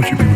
would you be